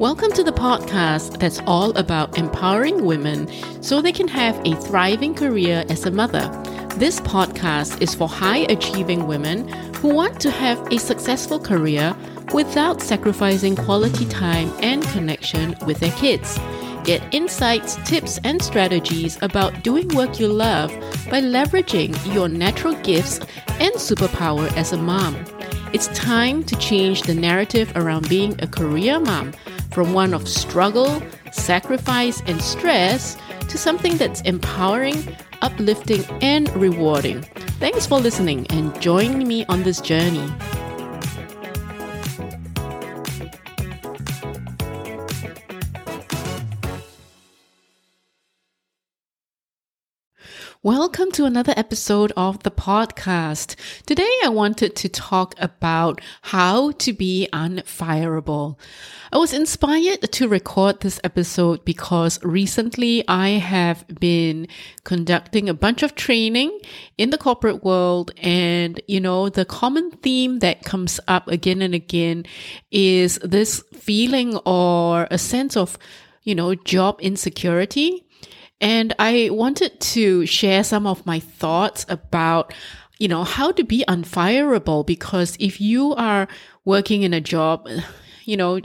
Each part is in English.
Welcome to the podcast that's all about empowering women so they can have a thriving career as a mother. This podcast is for high achieving women who want to have a successful career without sacrificing quality time and connection with their kids. Get insights, tips, and strategies about doing work you love by leveraging your natural gifts and superpower as a mom. It's time to change the narrative around being a career mom from one of struggle, sacrifice, and stress to something that's empowering, uplifting, and rewarding. Thanks for listening and joining me on this journey. Welcome to another episode of the podcast. Today I wanted to talk about how to be unfireable. I was inspired to record this episode because recently I have been conducting a bunch of training in the corporate world and you know the common theme that comes up again and again is this feeling or a sense of you know job insecurity and I wanted to share some of my thoughts about, you know, how to be unfireable because if you are working in a job, you know,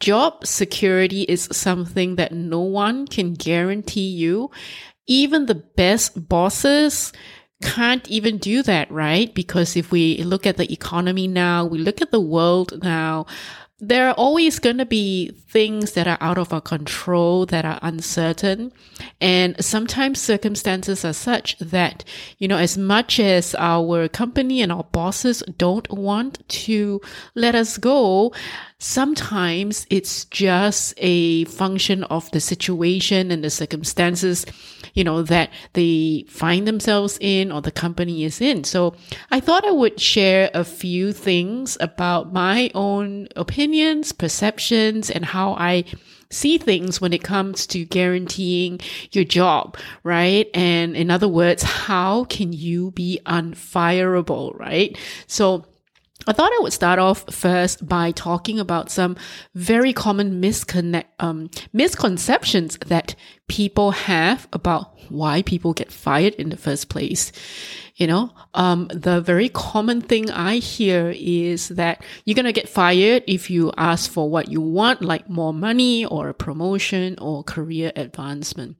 job security is something that no one can guarantee you. Even the best bosses can't even do that, right? Because if we look at the economy now, we look at the world now, there are always going to be things that are out of our control that are uncertain. And sometimes circumstances are such that, you know, as much as our company and our bosses don't want to let us go, sometimes it's just a function of the situation and the circumstances, you know, that they find themselves in or the company is in. So I thought I would share a few things about my own opinions, perceptions, and how I see things when it comes to guaranteeing your job, right? And in other words, how can you be unfireable, right? So I thought I would start off first by talking about some very common misconnect, um, misconceptions that people have about why people get fired in the first place. You know, um, the very common thing I hear is that you're going to get fired if you ask for what you want, like more money or a promotion or career advancement.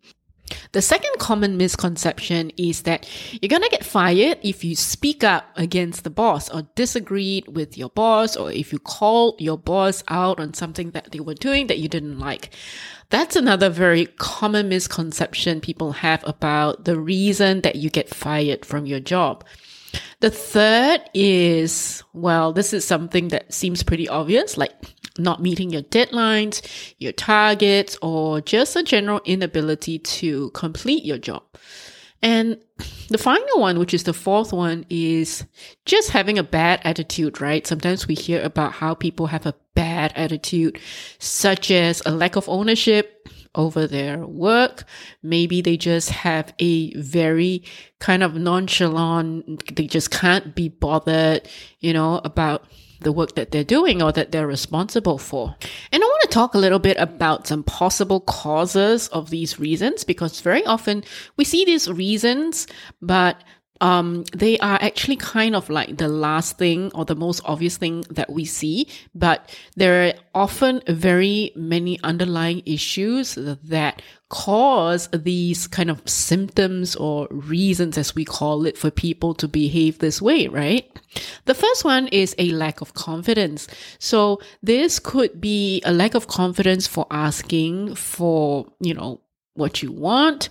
The second common misconception is that you're going to get fired if you speak up against the boss or disagreed with your boss or if you called your boss out on something that they were doing that you didn't like. That's another very common misconception people have about the reason that you get fired from your job. The third is, well, this is something that seems pretty obvious, like not meeting your deadlines, your targets, or just a general inability to complete your job. And the final one, which is the fourth one, is just having a bad attitude, right? Sometimes we hear about how people have a bad attitude, such as a lack of ownership over their work. Maybe they just have a very kind of nonchalant, they just can't be bothered, you know, about the work that they're doing or that they're responsible for. And I want to talk a little bit about some possible causes of these reasons because very often we see these reasons, but um, they are actually kind of like the last thing or the most obvious thing that we see, but there are often very many underlying issues that cause these kind of symptoms or reasons, as we call it, for people to behave this way, right? The first one is a lack of confidence. So this could be a lack of confidence for asking for, you know, what you want,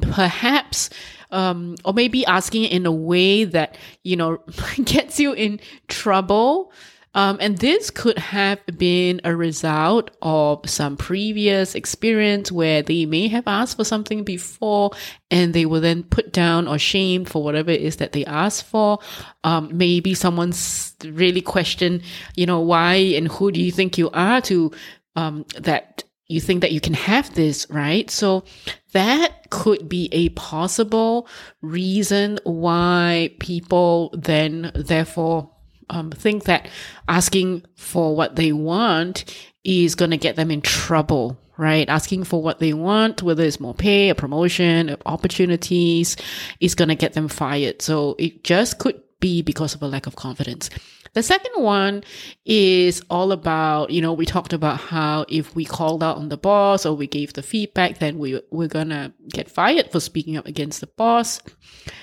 perhaps, um, or maybe asking in a way that, you know, gets you in trouble. Um, and this could have been a result of some previous experience where they may have asked for something before and they were then put down or shamed for whatever it is that they asked for. Um, maybe someone's really questioned, you know, why and who do you think you are to um, that you think that you can have this, right? So that could be a possible reason why people then therefore um, think that asking for what they want is going to get them in trouble, right? Asking for what they want, whether it's more pay, a promotion, opportunities, is going to get them fired. So it just could be because of a lack of confidence. The second one is all about, you know, we talked about how if we called out on the boss or we gave the feedback, then we, we're gonna get fired for speaking up against the boss.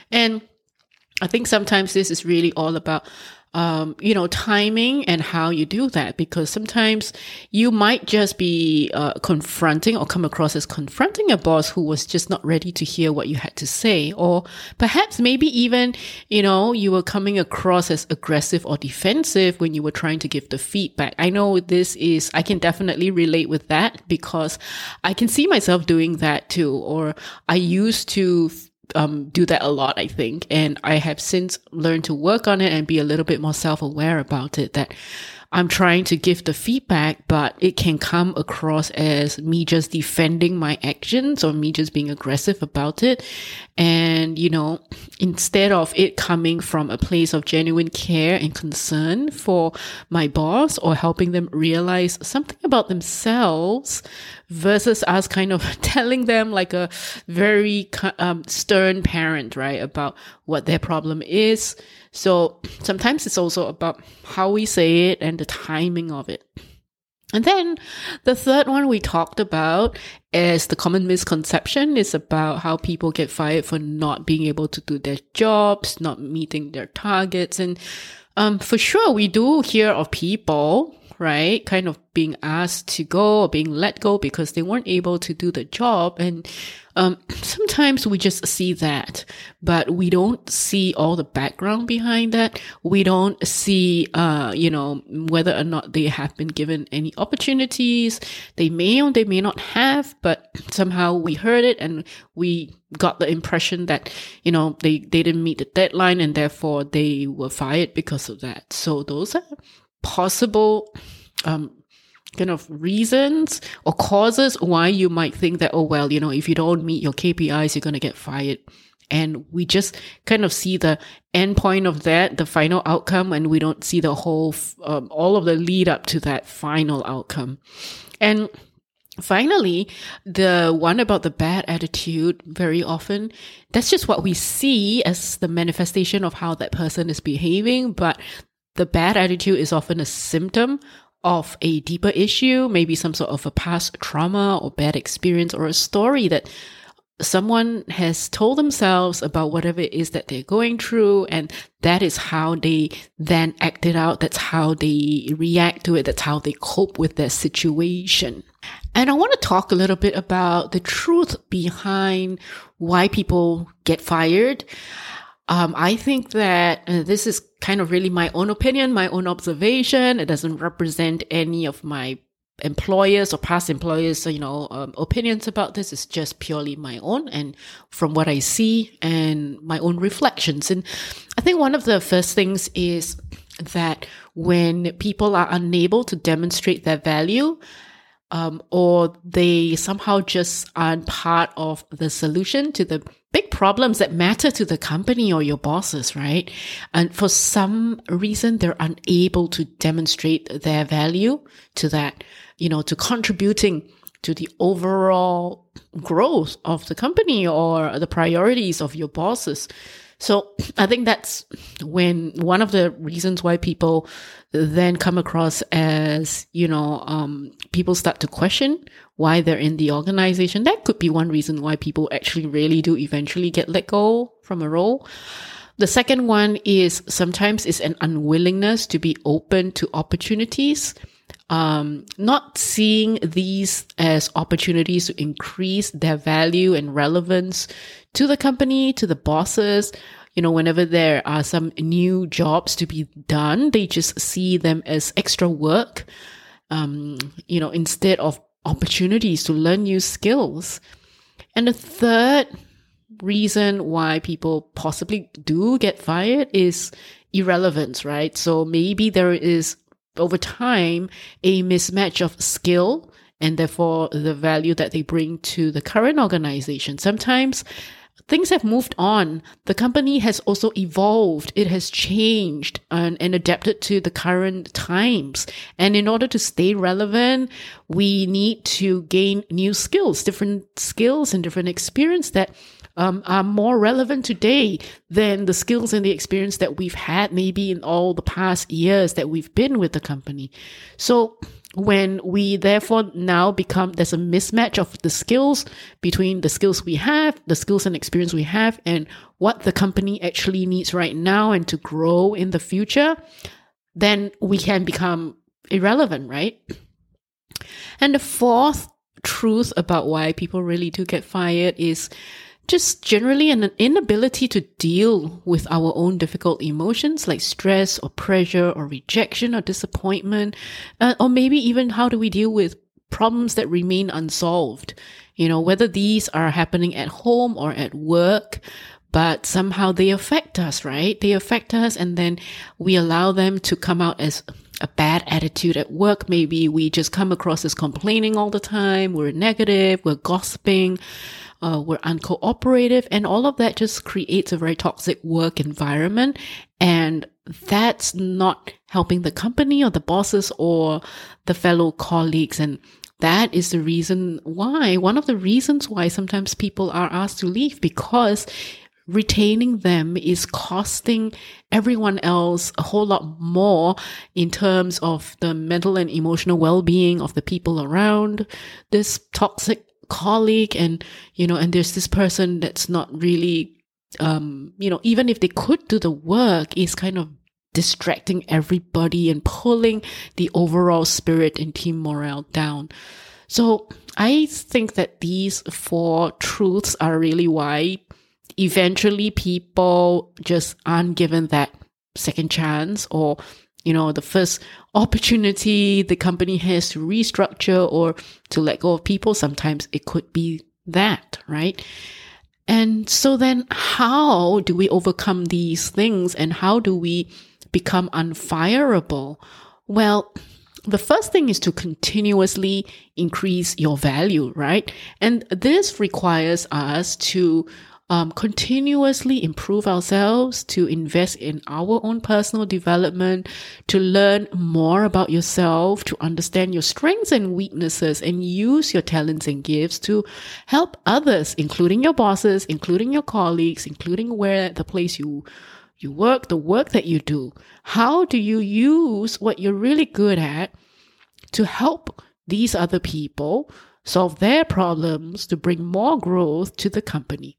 And I think sometimes this is really all about um, you know, timing and how you do that because sometimes you might just be uh, confronting or come across as confronting a boss who was just not ready to hear what you had to say. Or perhaps maybe even, you know, you were coming across as aggressive or defensive when you were trying to give the feedback. I know this is, I can definitely relate with that because I can see myself doing that too. Or I used to um, do that a lot, I think. And I have since learned to work on it and be a little bit more self aware about it that I'm trying to give the feedback, but it can come across as me just defending my actions or me just being aggressive about it. And, you know, instead of it coming from a place of genuine care and concern for my boss or helping them realize something about themselves versus us kind of telling them like a very um, stern parent, right, about what their problem is so sometimes it's also about how we say it and the timing of it. And then the third one we talked about is the common misconception is about how people get fired for not being able to do their jobs, not meeting their targets. And um, for sure, we do hear of people right? Kind of being asked to go or being let go because they weren't able to do the job. And um, sometimes we just see that, but we don't see all the background behind that. We don't see, uh, you know, whether or not they have been given any opportunities. They may or they may not have, but somehow we heard it and we got the impression that, you know, they, they didn't meet the deadline and therefore they were fired because of that. So those are possible um, kind of reasons or causes why you might think that, oh, well, you know, if you don't meet your KPIs, you're going to get fired. And we just kind of see the end point of that, the final outcome, and we don't see the whole, um, all of the lead up to that final outcome. And finally, the one about the bad attitude, very often, that's just what we see as the manifestation of how that person is behaving. But the bad attitude is often a symptom of a deeper issue, maybe some sort of a past trauma or bad experience or a story that someone has told themselves about whatever it is that they're going through and that is how they then act it out. That's how they react to it. That's how they cope with their situation. And i want to talk a little bit about the truth behind why people get fired um, I think that uh, this is kind of really my own opinion, my own observation. It doesn't represent any of my employers or past employers, you know, um, opinions about this. It's just purely my own and from what I see and my own reflections. And I think one of the first things is that when people are unable to demonstrate their value, um, or they somehow just aren't part of the solution to the big problems that matter to the company or your bosses, right? And for some reason, they're unable to demonstrate their value to that, you know, to contributing to the overall growth of the company or the priorities of your bosses. So I think that's when one of the reasons why people then come across as, you know, um, people start to question why they're in the organization. That could be one reason why people actually really do eventually get let go from a role. The second one is sometimes it's an unwillingness to be open to opportunities um, not seeing these as opportunities to increase their value and relevance to the company, to the bosses. You know, whenever there are some new jobs to be done, they just see them as extra work, um, you know, instead of opportunities to learn new skills. And the third reason why people possibly do get fired is irrelevance, right? So maybe there is over time a mismatch of skill and therefore the value that they bring to the current organization. Sometimes things have moved on. The company has also evolved. It has changed and, and, adapted to the current times. And in order to stay relevant, we need to gain new skills, different skills and different experience that um, are more relevant today than the skills and the experience that we've had maybe in all the past years that we've been with the company. So when we therefore now become there's a mismatch of the skills between the skills we have the skills and experience we have and what the company actually needs right now and to grow in the future then we can become irrelevant right and the fourth truth about why people really do get fired is just generally an inability to deal with our own difficult emotions like stress or pressure or rejection or disappointment, uh, or maybe even how do we deal with problems that remain unsolved? You know, whether these are happening at home or at work, but somehow they affect us, right? They affect us and then we allow them to come out as a bad attitude at work. Maybe we just come across as complaining all the time. We're negative. We're gossiping uh, we're uncooperative, and all of that just creates a very toxic work environment. And that's not helping the company or the bosses or the fellow colleagues. And that is the reason why, one of the reasons why sometimes people are asked to leave because retaining them is costing everyone else a whole lot more in terms of the mental and emotional well-being of the people around this toxic colleague and you know and there's this person that's not really um you know even if they could do the work is kind of distracting everybody and pulling the overall spirit and team morale down. So i think that these four truths are really why eventually people just aren't given that second chance or you know, the first opportunity the company has to restructure or to let go of people. Sometimes it could be that, right? And so then how do we overcome these things and how do we become unfireable? Well, the first thing is to continuously increase your value, right? And this requires us to um, continuously improve ourselves, to invest in our own personal development, to learn more about yourself, to understand your strengths and weaknesses, and use your talents and gifts to help others, including your bosses, including your colleagues, including where the place you you work, the work that you do. How do you use what you're really good at to help these other people solve their problems to bring more growth to the company?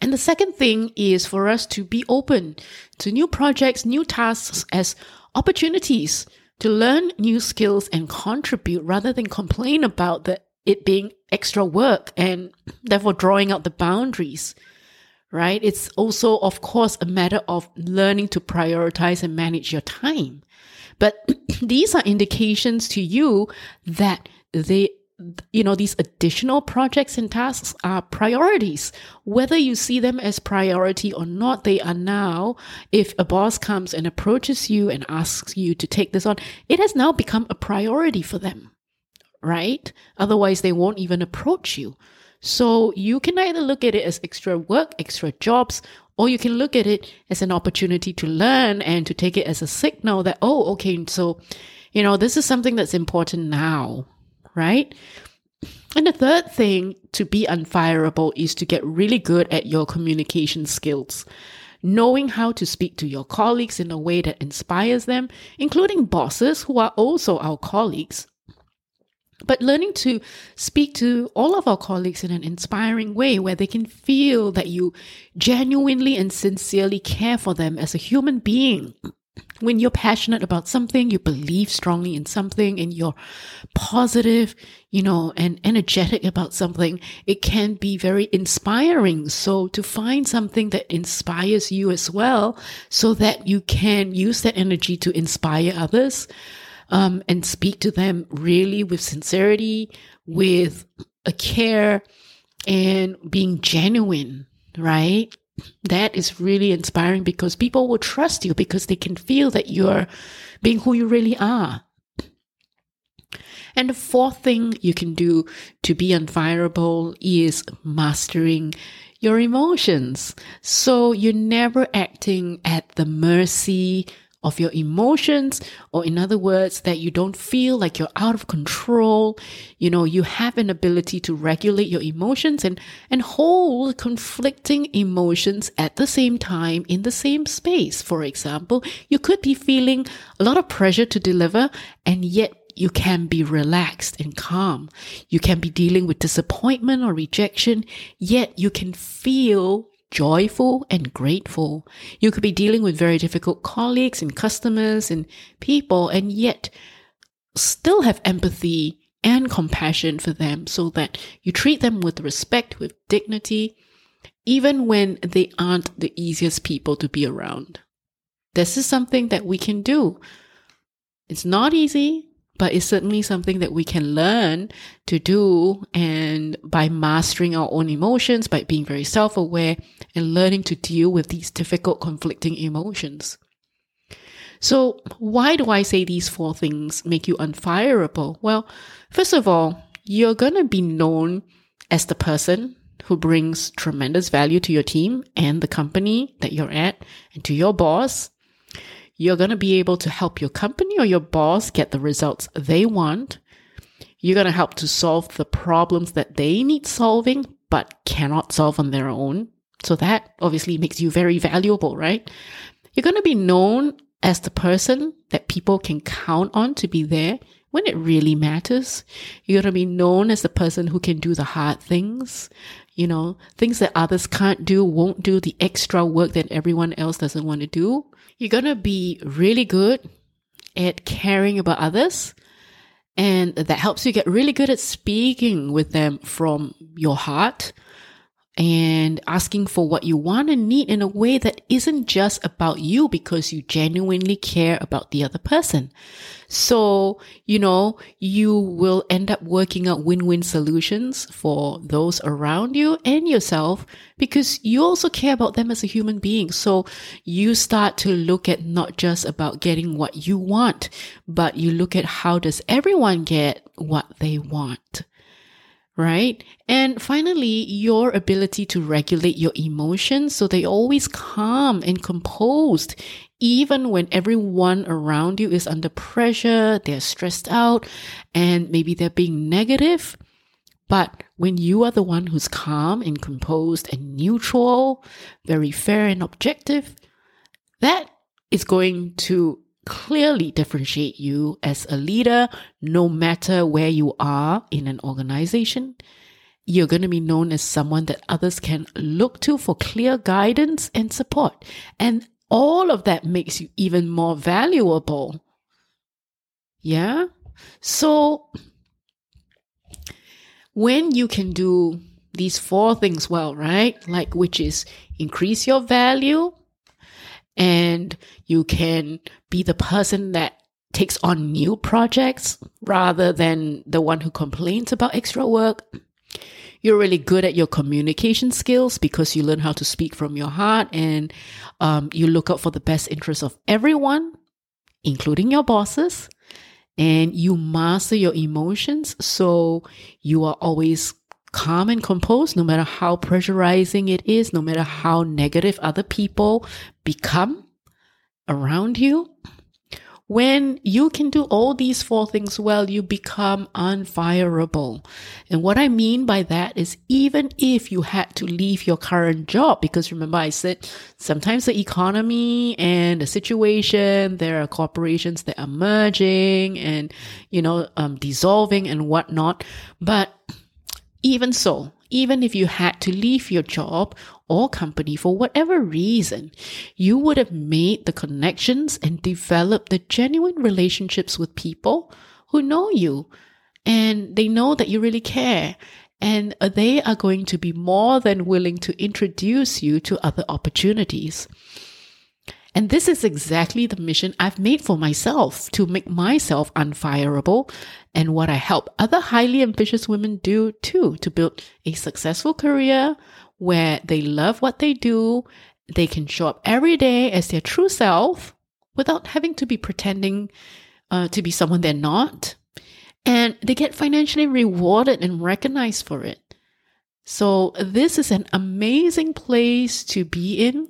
And the second thing is for us to be open to new projects, new tasks as opportunities to learn new skills and contribute rather than complain about the, it being extra work and therefore drawing out the boundaries. Right? It's also, of course, a matter of learning to prioritize and manage your time. But these are indications to you that they you know, these additional projects and tasks are priorities. Whether you see them as priority or not, they are now. If a boss comes and approaches you and asks you to take this on, it has now become a priority for them, right? Otherwise, they won't even approach you. So you can either look at it as extra work, extra jobs, or you can look at it as an opportunity to learn and to take it as a signal that, oh, okay, so, you know, this is something that's important now right? And the third thing to be unfireable is to get really good at your communication skills. Knowing how to speak to your colleagues in a way that inspires them, including bosses who are also our colleagues. But learning to speak to all of our colleagues in an inspiring way where they can feel that you genuinely and sincerely care for them as a human being when you're passionate about something, you believe strongly in something and you're positive, you know, and energetic about something, it can be very inspiring. So to find something that inspires you as well, so that you can use that energy to inspire others, um, and speak to them really with sincerity, with a care and being genuine, right? That is really inspiring because people will trust you because they can feel that you're being who you really are. And the fourth thing you can do to be unfireable is mastering your emotions. So you're never acting at the mercy of your emotions, or in other words, that you don't feel like you're out of control. You know, you have an ability to regulate your emotions and, and hold conflicting emotions at the same time in the same space. For example, you could be feeling a lot of pressure to deliver and yet you can be relaxed and calm. You can be dealing with disappointment or rejection, yet you can feel joyful and grateful. You could be dealing with very difficult colleagues and customers and people, and yet still have empathy and compassion for them so that you treat them with respect, with dignity, even when they aren't the easiest people to be around. This is something that we can do. It's not easy but it's certainly something that we can learn to do and by mastering our own emotions by being very self-aware and learning to deal with these difficult conflicting emotions. So why do i say these four things make you unfireable? Well first of all you're going to be known as the person who brings tremendous value to your team and the company that you're at and to your boss you're going to be able to help your company or your boss get the results they want. You're going to help to solve the problems that they need solving, but cannot solve on their own. So that obviously makes you very valuable, right? You're going to be known as the person that people can count on to be there when it really matters. You're going to be known as the person who can do the hard things, you know, things that others can't do, won't do, the extra work that everyone else doesn't want to do. You're going to be really good at caring about others. And that helps you get really good at speaking with them from your heart and asking for what you want and need in a way that isn't just about you because you genuinely care about the other person. So, you know, you will end up working out win-win solutions for those around you and yourself because you also care about them as a human being. So you start to look at not just about getting what you want, but you look at how does everyone get what they want right? And finally, your ability to regulate your emotions so they always calm and composed, even when everyone around you is under pressure, they're stressed out, and maybe they're being negative. But when you are the one who's calm and composed and neutral, very fair and objective, that is going to clearly differentiate you as a leader, no matter where you are in an organization. You're going to be known as someone that others can look to for clear guidance and support. And all of that makes you even more valuable. Yeah. So when you can do these four things well, right? Like, which is increase your value, and you can be the person that takes on new projects rather than the one who complains about extra work. You're really good at your communication skills because you learn how to speak from your heart and um, you look out for the best interests of everyone, including your bosses. And you master your emotions so you are always calm and composed, no matter how pressurizing it is, no matter how negative other people become around you. When you can do all these four things well, you become unfireable. And what I mean by that is even if you had to leave your current job, because remember I said sometimes the economy and the situation, there are corporations that are merging and, you know, um, dissolving and whatnot. But even so, even if you had to leave your job or company for whatever reason, you would have made the connections and developed the genuine relationships with people who know you and they know that you really care and they are going to be more than willing to introduce you to other opportunities. And this is exactly the mission I've made for myself to make myself unfireable and what I help other highly ambitious women do too to build a successful career where they love what they do. They can show up every day as their true self without having to be pretending uh, to be someone they're not. And they get financially rewarded and recognized for it. So this is an amazing place to be in.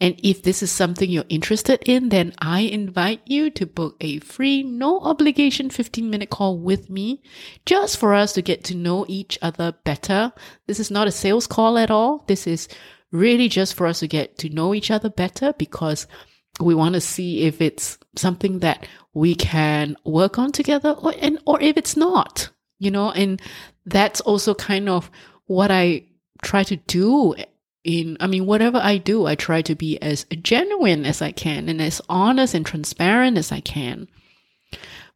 And if this is something you're interested in, then I invite you to book a free, no obligation 15 minute call with me just for us to get to know each other better. This is not a sales call at all. This is really just for us to get to know each other better because we want to see if it's something that we can work on together or, and, or if it's not, you know, and that's also kind of what I try to do in, I mean, whatever I do, I try to be as genuine as I can and as honest and transparent as I can.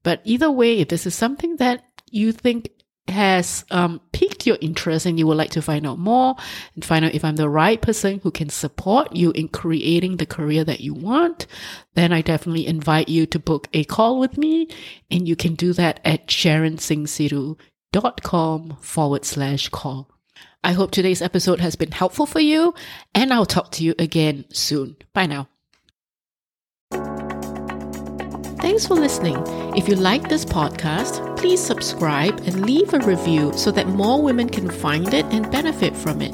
But either way, if this is something that you think has um, piqued your interest and you would like to find out more and find out if I'm the right person who can support you in creating the career that you want, then I definitely invite you to book a call with me. And you can do that at sharonsinghsidhu.com forward slash call. I hope today's episode has been helpful for you, and I'll talk to you again soon. Bye now. Thanks for listening. If you like this podcast, please subscribe and leave a review so that more women can find it and benefit from it.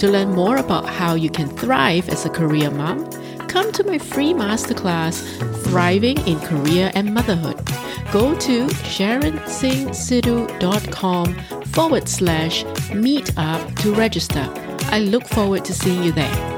To learn more about how you can thrive as a career mom, come to my free masterclass, Thriving in Career and Motherhood. Go to sharonsinghsidhu.com forward slash meetup to register. I look forward to seeing you there.